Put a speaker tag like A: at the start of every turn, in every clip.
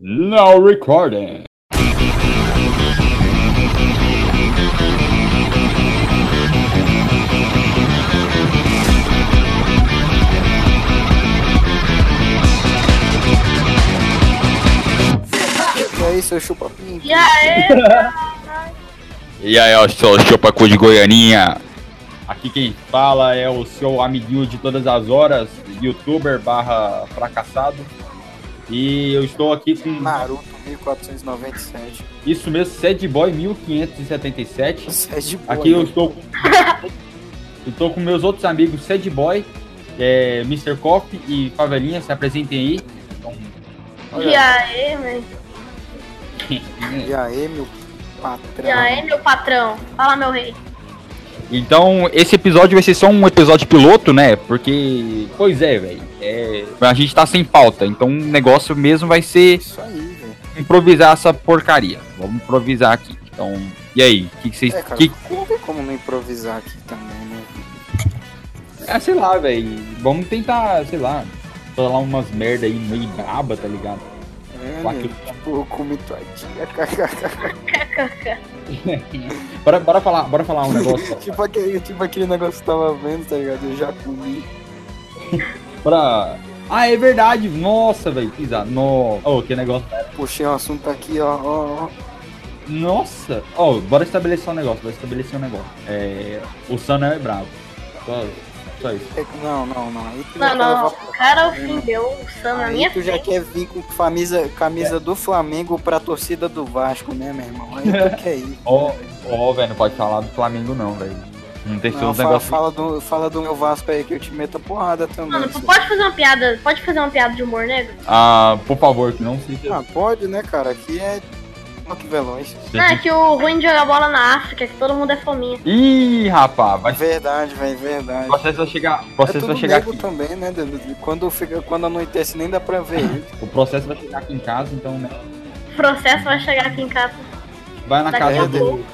A: Now recording.
B: E aí, seu chupapim?
C: E aí?
A: E aí, eu sou o Chupacu de Goianinha. Aqui quem fala é o seu amiguinho de todas as horas, youtuber barra fracassado. E eu estou aqui com
B: Naruto 1497.
A: isso mesmo, Sad Boy 1577.
B: Sad Boy.
A: Aqui eu estou com, eu estou com meus outros amigos Sad Boy, é, Mr. Coffee e Favelinha, se apresentem aí. Então,
C: E aí, velho?
B: E aí, meu patrão?
C: E aí, meu patrão? Fala, meu rei.
A: Então, esse episódio vai ser só um episódio piloto, né? Porque, pois é, velho. É, a gente tá sem pauta, então o negócio mesmo vai ser
B: Isso aí, velho.
A: improvisar essa porcaria. Vamos improvisar aqui. Então, e aí? O que, que vocês.
B: É, cara,
A: que,
B: como não improvisar aqui também, né?
A: é, sei lá, velho. Vamos tentar, sei lá, falar umas merda aí meio braba, tá ligado?
B: É, né? Tipo, eu comi tua tia.
A: bora, bora, falar, bora falar um negócio.
B: tipo, aquele, tipo aquele negócio que tava vendo, tá ligado? Eu já comi.
A: bora. Ah, é verdade. Nossa, velho. Pisar. Nossa. Oh, que negócio.
B: Puxei um assunto aqui, ó, ó, ó.
A: Nossa! Ó, bora estabelecer um negócio, bora estabelecer um negócio. É. O Sam não é bravo. Só, só isso.
B: É, Não, não, não. Aí tu
C: Não, não, o cara ofendeu o Sam na minha
B: tu já quer vir com camisa, camisa do Flamengo pra torcida do Vasco, né, meu irmão? Aí tu quer ir.
A: Ó, ó, velho, não pode falar do Flamengo não, velho. Não tem
B: Não, fala,
A: negócios.
B: fala, do, fala do meu Vasco aí que eu te meto a porrada também.
C: Mano,
B: filho.
C: pode fazer uma piada, pode fazer uma piada de humor negro?
A: Ah, por favor, que não seja.
B: Ah, pode, né, cara? Aqui é rock veloz.
C: Não, é que o ruim de jogar bola na África é que todo mundo é fominha.
A: Ih, rapaz, vai.
B: Verdade, velho, verdade.
A: O processo vai chegar. O
B: É
A: vai chegar aqui.
B: também, né? Quando, fica, quando anoitece nem dá pra ver ele.
A: O processo vai chegar aqui em casa, então, né?
C: O processo vai chegar aqui em casa.
A: Vai na
C: Daqui
A: casa do.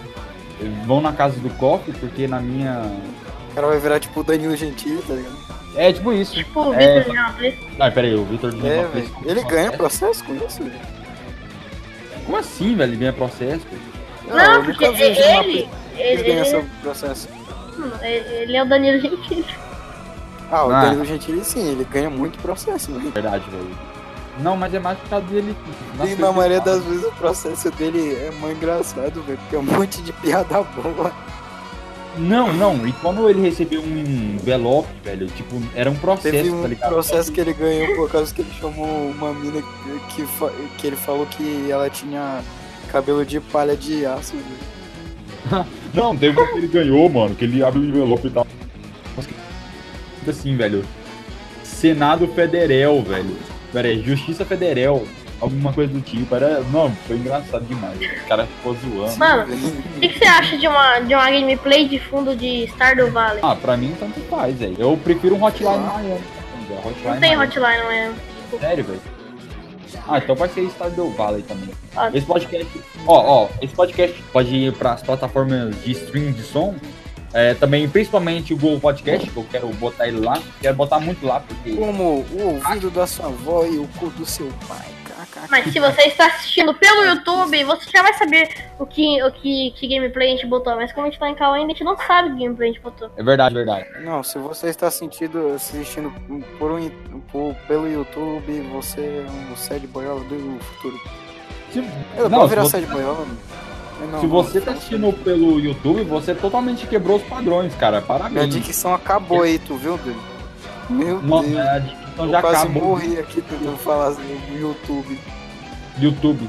A: Vão na casa do Coffee, porque na minha.
B: O cara vai virar tipo o Danilo Gentili, tá ligado?
A: É tipo isso.
C: Tipo o
A: É.
C: Vitor Jones.
A: Ah, pera aí, o Vitor de
B: É, Ele ganha processo com isso, velho.
A: Como assim, velho? Ele ganha processo?
C: Não,
B: eu
C: porque ele,
B: Ele
C: ele,
B: ganha
C: ele,
B: seu processo.
C: ele é o Danilo Gentili.
B: Ah, o
A: Ah.
B: Danilo Gentili sim, ele ganha muito processo, velho.
A: Verdade, velho. Não, mas é mais por causa dele.
B: E na maioria das vezes o processo dele é muito engraçado, velho, porque é um monte de piada boa.
A: Não, não. E quando ele recebeu um envelope, velho, tipo, era um processo,
B: Teve
A: tá
B: um
A: ligado?
B: processo que ele ganhou por causa que ele chamou uma mina que, que, ele falou que ela tinha cabelo de palha de aço. velho.
A: Não, teve um que ele ganhou, mano, que ele abriu o envelope e tal. Assim, velho. Senado Federal, velho. Pera aí, Justiça Federal. Alguma coisa do tipo. Era. Não, foi engraçado demais. O cara ficou zoando.
C: Mano, o que, que você acha de uma, de uma gameplay de fundo de Stardew Valley?
A: Ah, pra mim tanto faz, velho. Eu prefiro um Hotline Miami. Hotline
C: Não tem
A: Miami.
C: hotline, não é?
A: Sério, velho? Ah, então vai ser Stardew Valley também.
C: Ah.
A: Esse podcast, ó, ó, esse podcast pode ir para as plataformas de stream de som. É, também, principalmente o Google Podcast, que eu quero botar ele lá. Quero botar muito lá, porque.
B: Como o ouvido da sua avó e o cu do seu pai.
C: Mas se você está assistindo pelo YouTube, você já vai saber o que, o que, que gameplay a gente botou. Mas como a gente tá em ainda, a gente não sabe que gameplay a gente botou.
A: É verdade, verdade.
B: Não, se você está sentindo, assistindo por um, por, pelo YouTube, você é um sad boiola do futuro.
A: Se,
B: Eu
A: não,
B: vou
A: se
B: virar
A: você,
B: sad boiola, mano. Não,
A: se você
B: não,
A: tá
B: não.
A: assistindo pelo YouTube, você totalmente quebrou os padrões, cara.
B: Minha
A: Parabéns.
B: dicção acabou aí, tu viu, Dudu? Meu
A: Nossa,
B: Deus.
A: Dicção
B: Eu
A: já
B: quase
A: acabou.
B: morri aqui tentando falar assim, no YouTube.
A: YouTube.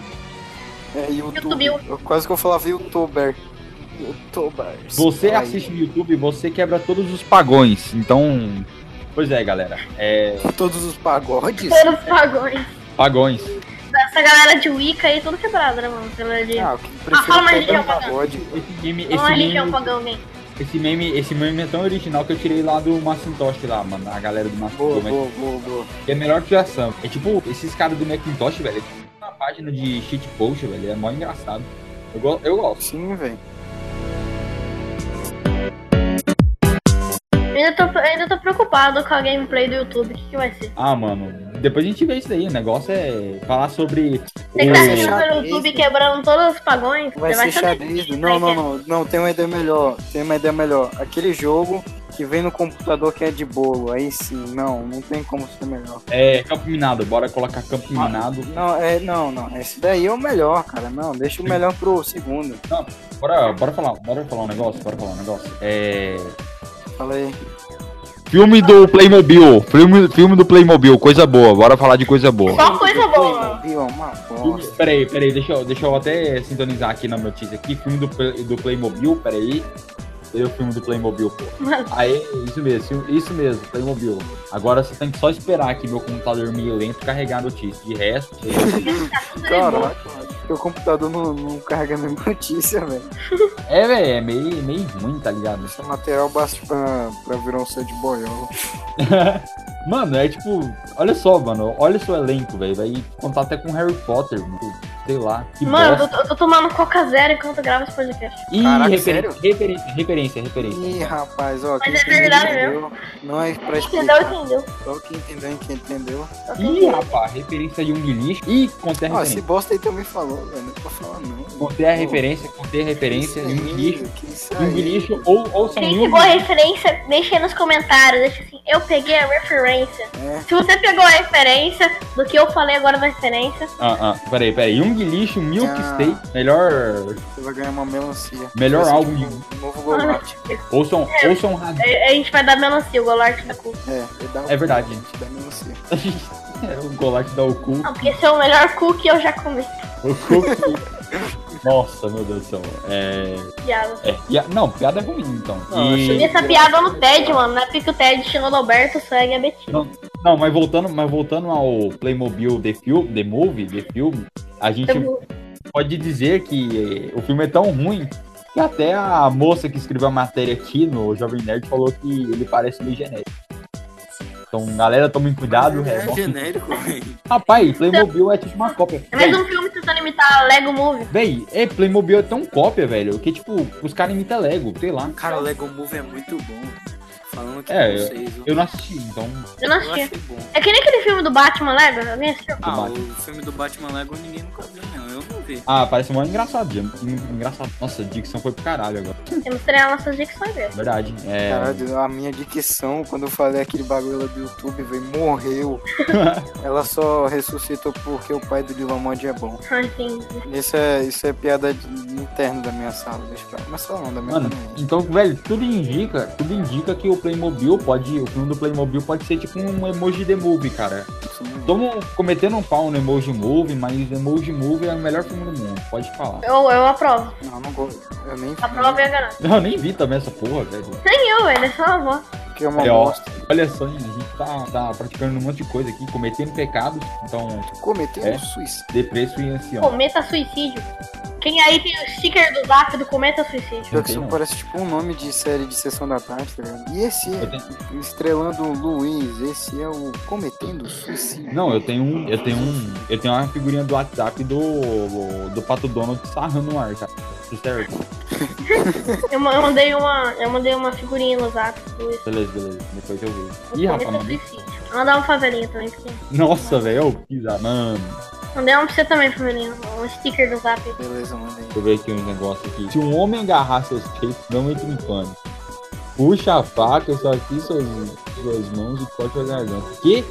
B: É, YouTube.
C: YouTube.
B: Eu, quase que eu falava youtuber. Youtubers.
A: Você
B: Aí.
A: assiste no YouTube, você quebra todos os pagões. Então. Pois é, galera. É.
B: Todos os pagodes?
C: Todos os pagões.
A: Pagões.
C: Essa galera de Wicca aí, tudo quebrado, né, mano? Galera de...
B: Ah, eu que
C: Ah, fala
B: prefiro
C: de Jeová.
B: pagode.
A: Esse meme, esse
C: que é um pagão.
A: Esse meme, esse meme é tão original que eu tirei lá do Macintosh lá, mano. A galera do
B: Boa,
A: Macintosh.
B: boa, boa, boa.
A: Que é melhor que o ação. É tipo, esses caras do Macintosh, velho. É uma página de shitpost, velho. É mó engraçado. Eu, go eu gosto.
B: Sim, velho.
C: Ainda tô, ainda tô preocupado com a gameplay do YouTube. O que, que vai ser?
A: Ah, mano. Depois a gente vê isso daí. O negócio é falar sobre.
C: Você que tá assistindo pelo YouTube quebrando todos os pagões,
B: Vai
C: vai
B: ser xadrez. Não, não, não. Não, tem uma ideia melhor. Tem uma ideia melhor. Aquele jogo que vem no computador que é de bolo. Aí sim, não, não tem como ser melhor.
A: É, campo minado. Bora colocar campo
B: Ah.
A: minado.
B: Não, é, não, não. Esse daí é o melhor, cara. Não, deixa o melhor pro segundo.
A: Bora, bora falar, bora falar um negócio, bora falar um negócio. É.
B: Fala aí.
A: Filme do Playmobil. Filme, filme do Playmobil, coisa boa. Bora falar de coisa boa.
C: Só coisa boa.
B: Playmobil é uma bosta.
A: Peraí, peraí, deixa eu, deixa eu até sintonizar aqui na notícia aqui. Filme do, do Playmobil, peraí. Cadê o filme do Playmobil, pô? Aí, isso mesmo, isso mesmo, Playmobil. Agora você tem que só esperar aqui meu computador meio lento carregar a notícia. De resto,
C: tá
B: Caraca, teu computador não, não carrega nem notícia, velho.
A: é, velho, é meio, meio ruim, tá ligado?
B: Esse material basta pra, pra virar um set de boiola.
A: Mano, é tipo, olha só, mano, olha seu elenco, velho. Vai contar até com Harry Potter, mano. Sei lá. Que
C: Mano, eu tô, eu tô tomando Coca Zero enquanto eu gravo esse podcast.
A: Ih,
B: Caraca,
A: referência,
B: sério?
A: referência, referência, referência.
B: Ih, rapaz, ó.
C: Mas
B: quem
C: é
B: entendeu,
C: verdade
B: entendeu. Não é pra
C: Entendeu?
B: explicar.
C: Entendeu?
B: Só quem entendeu, quem entendeu.
A: Ih,
C: entendeu.
A: rapaz, referência de um lixo. Ih, contei a
B: Ó, esse
A: referência.
B: bosta aí também falou, velho. Não pra falar, não.
A: Contei a referência, contei a referência de um lixo.
B: Que isso
A: De um
B: aí?
A: lixo, ou, ou são
C: Quem
A: mil.
C: pegou a referência, deixa aí nos comentários. Deixa assim, eu peguei a referência.
B: É.
C: Se você pegou a referência do que eu falei agora da referência,
A: Ah, ah, peraí, peraí. Jung Lixo, Milk
B: Ah.
A: Steak, melhor.
B: Você vai ganhar uma melancia.
A: Melhor álbum de-
B: Um novo Golart.
A: Ouçam, ouçam rádio.
C: a, a gente vai dar melancia, o Golart da cu.
B: É, ele dá
A: É verdade.
B: Gente, dá melancia.
A: É o Golart dá o cu.
C: Não, porque esse é o melhor cu que eu já comi.
A: O cu que- Nossa, meu Deus do céu. É.
C: Piada.
A: é pia- Não, piada é ruim, então.
B: Não,
A: E-
C: essa piada no TED, mano. Na época que o TED chegou no Alberto, segue a Betina.
A: Não, mas voltando, mas voltando ao Playmobil The Film, The Movie, The Film, a gente pode dizer que eh, o filme é tão ruim que até a moça que escreveu a matéria aqui no Jovem Nerd falou que ele parece meio genérico. Então, galera, tomem cuidado.
B: Mas
A: É,
B: é genérico, velho.
A: Rapaz, Playmobil é tipo uma cópia.
C: É mais
A: Véi,
C: um filme tentando imitar a Lego Movie.
A: véi, é, Playmobil é tão cópia, velho, que tipo, os caras imitam Lego, sei lá.
B: Cara, o Lego Movie é muito bom. Falando aqui
A: É,
B: com vocês.
A: Eu não assisti, então.
C: Eu não
B: Eu
C: assisti.
B: achei bom.
C: É que nem aquele filme do Batman Lego. Alguém assistiu?
B: Ah, o filme do Batman Lego ninguém nunca viu, não. Eu não vi.
A: Ah, parece mó engraçado, Jam. Engraçado. Nossa, a dicção foi pro caralho agora.
C: Temos que treinar nossas dicções mesmo.
A: Verdade. É.
B: Caralho, a minha dicção, quando eu falei aquele bagulho lá do YouTube, velho, morreu. Ela só ressuscitou porque o pai do Dilomod é bom.
C: Ah, entendi.
B: Isso é, isso é piada de- interna da minha sala. Deixa pra... Mas sala não, da minha
A: Mano,
B: também.
A: então, velho, tudo indica, tudo indica que o Playmobil pode, o filme do Playmobil pode ser tipo um emoji the movie, cara.
B: Isso
A: Estamos cometendo um pau no emoji movie, mas emoji movie é o melhor filme do mundo, pode falar.
C: Eu, eu aprovo.
B: Não, não gosto. Eu nem
C: Aprovo e a garanto.
A: Eu nem vi também essa porra, velho.
C: Nem eu, velho. É só a avó.
B: que é uma bosta.
A: Olha só, a gente tá, tá praticando um monte de coisa aqui, cometendo pecados, então,
B: Cometendo
A: É.
B: suicídio.
A: depresso e ancião.
C: Cometa suicídio. Quem aí tem o sticker do zap do Cometa Suicídio?
B: Isso parece tipo um nome de série de sessão da tarde, tá ligado? E esse é, estrelando o Luiz, esse é o Cometendo Suicídio.
A: Não, eu tenho um, eu tenho um, eu tenho uma figurinha do WhatsApp do, do Pato Donald sarrando no ar, cara. É certo?
C: Eu, eu mandei uma, eu mandei uma figurinha no zap do isso.
A: Beleza, beleza, depois eu vejo. Ih, rapaz,
C: mandar uma favelinha também, porque.
A: Nossa, velho, eu pisa, mano.
C: Mandei uma pra você também, favelinha. Um sticker do zap.
B: Beleza, manda aí.
A: Deixa eu ver aqui um negócio aqui. Se um homem agarrar seus peitos, não entre em pânico. Puxa a faca, só aqui suas, suas mãos e corta a garganta. Que?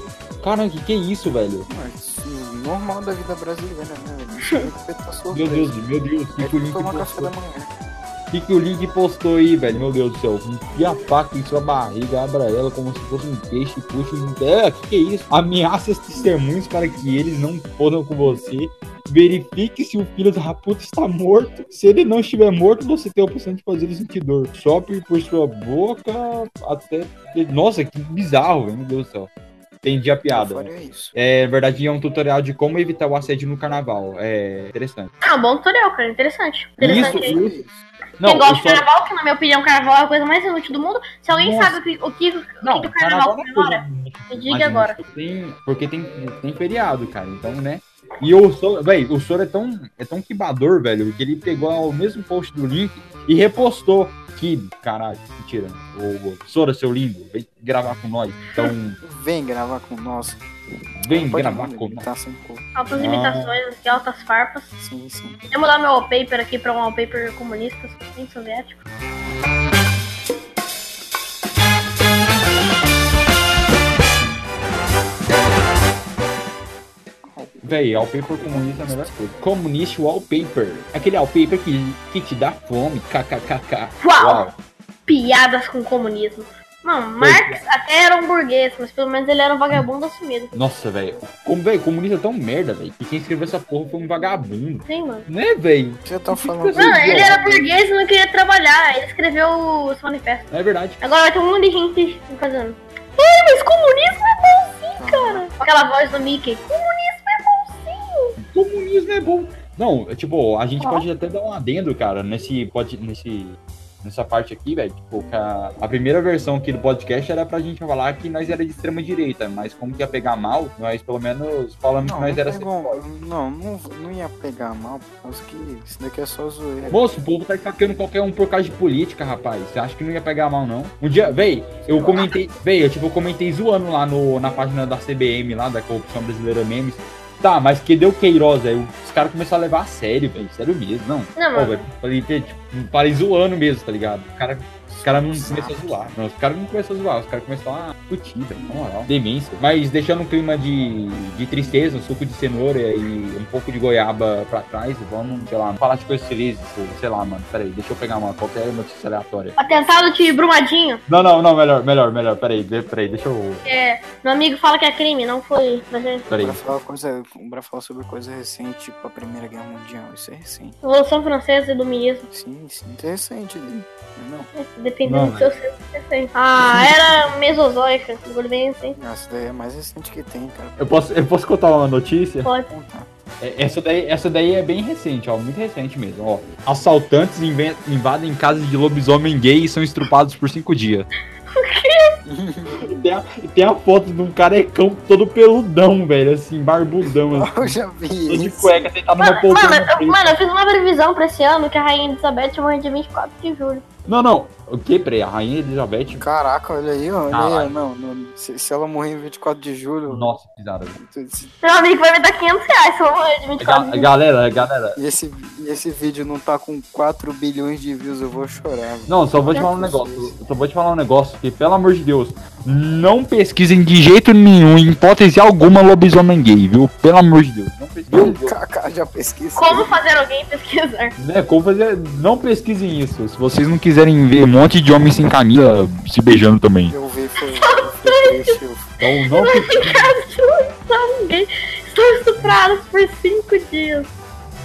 A: Caramba, que que é isso, velho?
B: Mas, isso, normal da vida brasileira, né.
A: Meu Deus, meu Deus, que
B: É
A: que o
B: tipo
A: Link
B: tomar café da manhã.
A: Que, que o Link postou aí, velho? Meu Deus do céu. Enfia a faca em sua barriga, abra ela como se fosse um peixe e puxa em... É, que que é isso? Ameaça as testemunhas para que eles não fodam com você. Verifique se o filho da puta está morto. Se ele não estiver morto, você tem a opção de fazer ele sentir dor. Sopre por sua boca até... Nossa, que bizarro, velho. Meu Deus do céu. Entendi a piada.
B: Fora isso.
A: É, na verdade, é um tutorial de como evitar o assédio no carnaval. É interessante.
C: Ah, bom tutorial, cara. Interessante. Interessante.
A: Isso, isso. Não,
C: Quem gosta de
A: só-
C: carnaval, que na minha opinião, carnaval é a coisa mais inútil do mundo. Se alguém
A: Nossa.
C: sabe o que o, que, o
A: Não,
C: que o carnaval
A: é
C: comemora, me diga agora.
A: Tem, porque tem, tem feriado, cara. Então, né? E o Soro, velho, o Soro é tão, é tão quibador, velho, que ele pegou o mesmo post do link e repostou. Que caralho, mentira. Ô, Sora, seu lindo, vem gravar com nós. Então,
B: Vem gravar com nós.
A: vem
B: Pode
A: gravar com nós.
C: Altas
A: Ah.
C: imitações, aqui, altas farpas.
B: Sim, sim.
C: Vou mudar meu wallpaper aqui pra um wallpaper comunista, soviético.
A: Véi, wallpaper comunista é a melhor coisa. Comunista wallpaper. Aquele wallpaper que, que te dá fome. KKKK.
C: Uau! Piadas com comunismo. Não, Marx até era um burguês, mas pelo menos ele era um vagabundo assumido.
A: Nossa, velho. Como, velho, comunista é tão merda, velho. Que quem escreveu essa porra foi um vagabundo.
C: Sim, mano.
A: Né, velho?
B: Você tá falando.
C: Não, ele era burguês e não queria trabalhar. Ele escreveu os manifestos.
A: É verdade.
C: Agora vai ter um monte de gente fazendo. Ai, mas comunismo é bom sim, cara. Aquela voz do Mickey. Comunismo.
A: Comunismo é bom. Não, é, tipo, a gente
C: Ó.
A: pode até dar um adendo, cara, nesse, pode, nesse, nessa parte aqui, velho. Tipo, a, a primeira versão aqui do podcast era pra gente falar que nós era de extrema direita, mas como que ia pegar mal, nós pelo menos falamos
B: Não,
A: que nós
B: não,
A: era
B: pegou- não, não, não ia pegar mal, por causa que isso daqui é só zoeira.
A: Moço, o povo tá atacando qualquer um por causa de política, rapaz. Você acha que não ia pegar mal, não? Um dia, véi, eu comentei, véi, eu tipo, eu comentei zoando lá no, na página da CBM, lá da Corrupção Brasileira Memes. Tá, mas que deu Queiroz, velho? Os caras começaram a levar a sério, velho. Sério mesmo, não.
C: Não,
A: Pô,
C: mano.
A: velho, falei, tipo, parei zoando mesmo, tá ligado? O cara, caras não começaram a zoar. Não, os caras não começaram a zoar, os caras começaram a discutir, velho, na moral. Demência. Mas deixando um clima de, de tristeza, um suco de cenoura e um pouco de goiaba pra trás, vamos, sei lá, falar de coisas felizes, sei lá, mano. Pera aí, deixa eu pegar uma qualquer notícia aleatória.
C: Atentado de Brumadinho.
A: Não, não, não, melhor, melhor, melhor. Pera aí, de- pera aí, deixa eu.
C: É, meu amigo fala que é crime, não foi pra gente.
A: Pera aí.
B: Pra falar, coisa, pra falar sobre coisa recente, tipo a Primeira Guerra Mundial, isso é recente.
C: Revolução Francesa e Iluminismo.
B: Sim, sim, isso é recente ali. Não, é não.
C: Dependendo
A: Não,
C: do seu assim. Ah, era mesozoica. Bagulho bem assim.
B: Essa daí é a mais recente que tem, cara.
A: Eu posso, eu posso contar uma notícia?
C: Pode.
B: Contar.
A: É, Essa daí, essa daí é bem recente, ó, muito recente mesmo, ó. Assaltantes invadem casas de lobisomem gay e são estrupados por cinco dias. E tem, a, e tem a foto de um carecão todo peludão, velho, assim, barbudão, assim,
B: Eu já vi
A: todo de
B: isso.
A: cueca, sentado numa
C: Mano,
A: poltrona
C: mano, mano, eu fiz uma previsão pra esse ano que a Rainha Elizabeth morre dia 24 de julho.
A: Não, não, o que, peraí, a Rainha Elizabeth...
B: Caraca, olha aí, olha aí. Não, não, se, se ela morrer em 24 de julho.
A: Nossa, pisada.
C: Meu amigo vai me dar 500 reais se eu morrer de 24
A: Ga-
C: de julho.
A: Galera, galera,
B: E esse, e esse vídeo não tá com 4 bilhões de views, eu vou chorar. velho.
A: Não, só vou te falar um negócio. Só vou te falar um negócio que, pelo amor de Deus, não pesquisem de jeito nenhum, em hipótese alguma, lobisomem gay, viu? Pelo amor de Deus. Não pesquisem.
B: Kaká já pesquisa.
C: Como fazer alguém pesquisar?
A: Né, como fazer. Não pesquisem isso. Se vocês não quiserem ver um monte de homens sem camisa se beijando também.
B: Eu vi, foi,
A: Então não
C: de estão estuprados por 5 dias.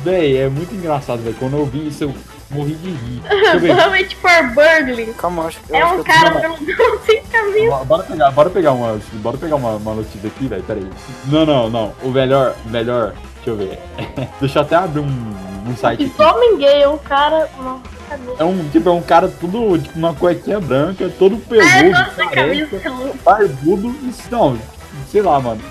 A: Véi, é muito engraçado, velho. Quando eu vi isso, eu morri de rir.
C: Provavelmente for burgling.
B: Calma, acho, eu
C: É
B: acho
C: um
B: que
C: cara
B: tô-
C: peludão sem camisa.
A: Bora pegar, bora pegar uma. Bora pegar uma, uma notícia aqui, velho. Pera aí. Não, não, não. O melhor, melhor. Deixa eu ver. Deixa eu até abrir um, um site aqui.
C: Lobisomem gay é um cara.
A: É um, tipo, é um cara tudo, tipo, uma cuequinha branca, todo
C: É,
A: peludo,
C: nossa, camisa
A: careca, barbudo, e, não, sei lá, mano.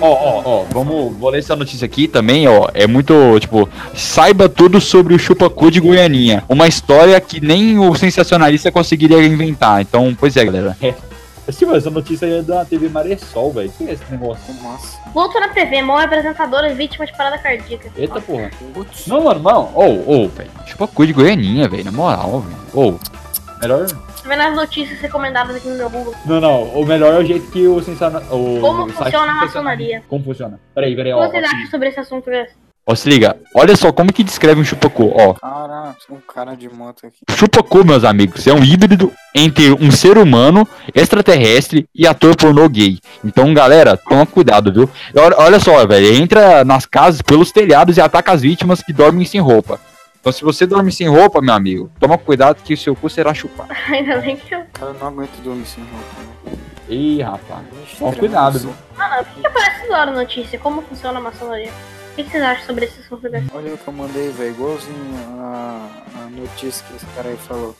A: Ó, ó, ó, vamos, vou ler essa notícia aqui também, ó, é muito, tipo, saiba tudo sobre o chupacu de Goianinha, uma história que nem o sensacionalista conseguiria inventar, então, pois é, galera. É. Tipo, essa notícia aí é da TV Maressol, velho, que é esse negócio?
B: Nossa.
C: Voltou na TV, morre apresentadora vítima de parada cardíaca.
A: Eita porra.
B: Putz.
A: Não, mano, não, ô, ô, velho, chupacu de Goianinha, velho, na moral, velho, ô, melhor...
C: Tá vendo as notícias recomendadas aqui no meu Google?
A: Não, não, o melhor é o jeito que o sensacionalista...
C: Como
A: o
C: funciona a maçonaria?
A: Como funciona? Peraí, peraí,
C: O que vocês acham sobre esse assunto, Gus?
A: Ó, se liga. Olha só como que descreve um chupacu. Ó,
B: Caraca, um cara de moto aqui.
A: chupacu, meus amigos, é um híbrido entre um ser humano, extraterrestre e ator pornô gay. Então, galera, toma cuidado, viu? Olha, olha só, velho, entra nas casas pelos telhados e ataca as vítimas que dormem sem roupa. Então, se você dorme sem roupa, meu amigo, toma cuidado que o seu cu será chupado.
C: Ainda bem que eu.
B: Cara, eu não aguento dormir sem roupa. né?
A: Ih, rapaz. Toma cuidado, viu?
C: Mano, por que aparece toda hora notícia? Como funciona a maçonaria? O que vocês acham sobre esse assunto, Gus?
B: Olha o que eu mandei, velho. Igualzinho a, a notícia que esse cara aí falou.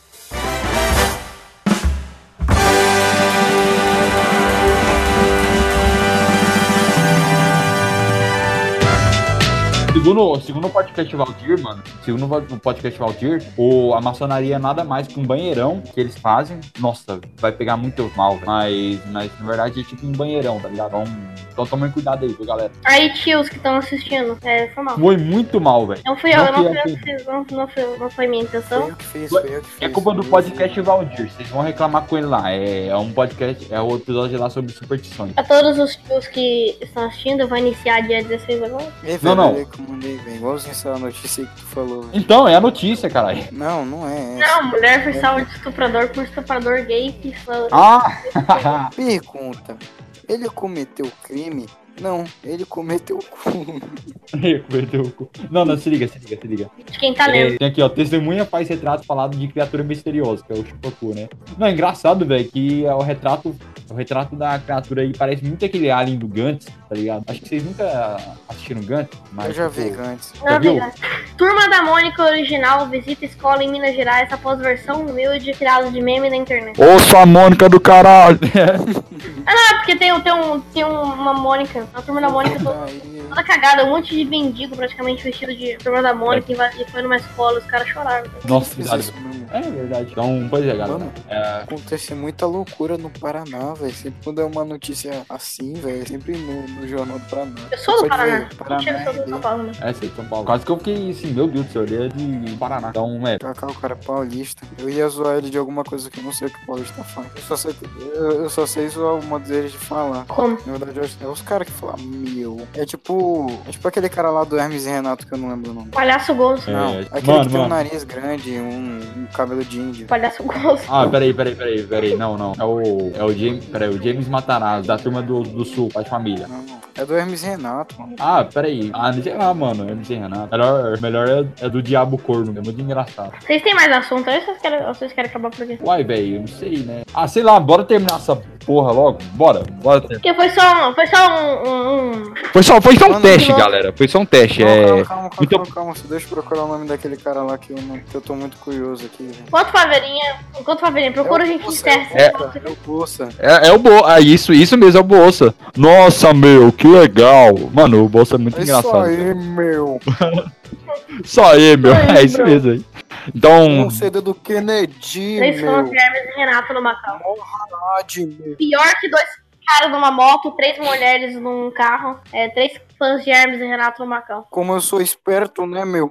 A: Segundo, segundo o podcast Valdir, mano, segundo o podcast Valdir, o, a maçonaria é nada mais que um banheirão que eles fazem. Nossa, vai pegar muito mal, velho. Mas, mas na verdade é tipo um banheirão, tá ligado? Então, então tomem cuidado aí, viu, galera.
C: Aí, tios que estão assistindo, é, foi mal.
A: Foi muito mal, velho.
C: Não fui eu,
A: Não
C: não,
A: fui
C: que fiz, não, não, foi, não foi minha
B: Foi
C: intenção.
B: eu que fiz, foi eu que fiz.
A: É culpa do podcast Valdir. Vocês vão reclamar com ele lá. É, é um podcast, é o episódio lá sobre superstições.
C: A todos os tios que estão assistindo, eu vou iniciar dia 16 agora.
A: Não, não.
B: Que eu mandei, velho. Igualzinho essa notícia aí que tu falou. velho.
A: Então, é a notícia, caralho.
B: Não, não é essa.
C: Não, mulher foi salva de estuprador por estuprador gay que falou.
A: Ah!
B: Pergunta. Ele cometeu crime? Não, ele cometeu cu.
A: Perdeu o cu. Não, não, se liga, se liga, se liga.
C: De quem tá lendo.
A: É, tem aqui, ó, testemunha faz retrato falado de criatura misteriosa, que é o Chupacu, né? Não, é engraçado, velho, que é o retrato, o retrato da criatura aí parece muito aquele alien do Gantz, tá ligado? Acho que vocês nunca assistiram Gantz, mas...
B: Eu já
A: tipo,
B: vi antes.
C: Não,
A: viu?
C: obrigada. Turma da Mônica original visita escola em Minas Gerais após versão humilde tirada de meme na internet.
A: Ô, sua Mônica do caralho!
C: Ah, porque tem, tem, um, tem uma Mônica, a turma da Mônica toda, toda cagada, um monte de mendigo praticamente vestido de turma da Mônica e foi numa escola, os caras choraram.
A: Nossa,
B: isso mesmo.
A: É verdade. Então, pois é, galera.
B: Mano,
A: É,
B: acontece muita loucura no Paraná, velho. Sempre quando é uma notícia assim, velho, é sempre no, no Jornal do Paraná.
C: Eu sou do Paraná.
B: velho, Paraná
C: Mentira, eu sou do
B: é
C: São Paulo, né?
A: é, sei, São Paulo. Quase que eu fiquei assim, meu Deus do céu, ele é de Paraná. Então, é.
B: Kaká, o cara é paulista. Eu ia zoar ele de alguma coisa que eu não sei o que o paulista faz. Eu só sei, eu, eu só sei zoar o modo deles de falar.
C: Como?
B: Na verdade, eu acho- é os caras que falam meu. É tipo. É tipo aquele cara lá do Hermes e Renato que eu não lembro o nome.
C: Palhaço Gozo.
A: É,
B: Não, aquele
A: mano,
B: que tem um nariz grande, um, um cabelo de índio.
C: Palhaço Gozo.
A: Ah, peraí, peraí, peraí, peraí. Não, não. É o. É o James. Peraí, o James Matarazzo, da turma do, do Sul, pai de família.
B: Não, não. É do Hermes Renato, mano.
A: Ah, peraí. Ah, não sei lá, mano. Sei, Renato. Melhor, melhor é, é do Diabo Corno. É muito engraçado.
C: Vocês têm mais assunto aí ou vocês querem, ou vocês querem acabar por aqui?
A: Uai, velho, eu não sei, né? Ah, sei lá, bora terminar essa porra logo. Bora, bora.
C: Porque foi só, um- foi só um, um, um-
A: Foi só, foi só um
B: Mano,
A: teste,
C: louco.
A: galera. Foi só um teste.
B: Não,
A: É.
B: calma, calma, calma,
A: muito-
B: calma, calma. Deixa eu procurar o nome daquele cara lá que eu, não, que eu tô muito curioso aqui.
C: Enquanto Faveirinha, enquanto Faveirinha, procura a gente
B: Bolsa,
C: encerra.
B: é o Bolsa, é o Bolsa.
A: É, é o Bolsa. Ah, isso, isso mesmo, é o Bolsa. Nossa, meu, que legal. Mano, o Bolsa é muito
B: É isso
A: engraçado.
B: aí, meu.
A: Só aí, meu.
C: Só aí,
A: É isso mesmo aí. Então.
B: Um CD do Kennedy,
C: Três fãs Hermes e Renato no Macau.
B: Meu.
C: Pior que dois caras numa moto, três mulheres num carro. É, três fãs de Hermes e Renato no Macau.
B: Como eu sou esperto, né, meu?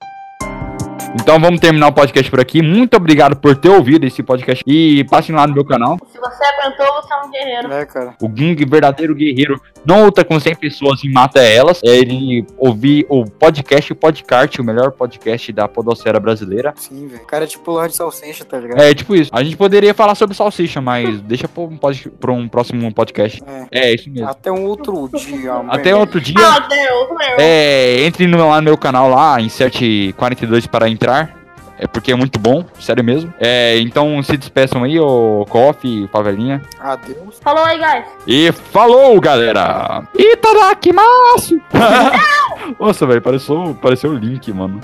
A: Então vamos terminar o podcast por aqui. Muito obrigado por ter ouvido esse podcast. E passem lá no meu canal.
C: Se você aguentou, você é um guerreiro.
B: É, cara.
A: O Ging, verdadeiro guerreiro, não luta com 100 pessoas e mata elas. É ele ouvir o podcast, o podcast, o melhor podcast da podosfera brasileira.
B: Sim, velho. O cara é tipo Lorde Salsicha, tá ligado?
A: É tipo isso. A gente poderia falar sobre salsicha, mas deixa pra um, pod- pra um próximo podcast.
B: É.
A: É isso mesmo.
B: Até um outro dia,
A: Até outro dia.
C: Ah, Deus, meu.
A: É, entre no, lá no meu canal lá, inserte 42 para entrar. É porque é muito bom, sério mesmo. É, então se despeçam aí, ô Coffee, Favelinha.
B: Adeus.
C: Falou aí, guys.
A: E falou, galera! Itadakimasu! Nossa, velho, pareceu, pareceu o Link, mano.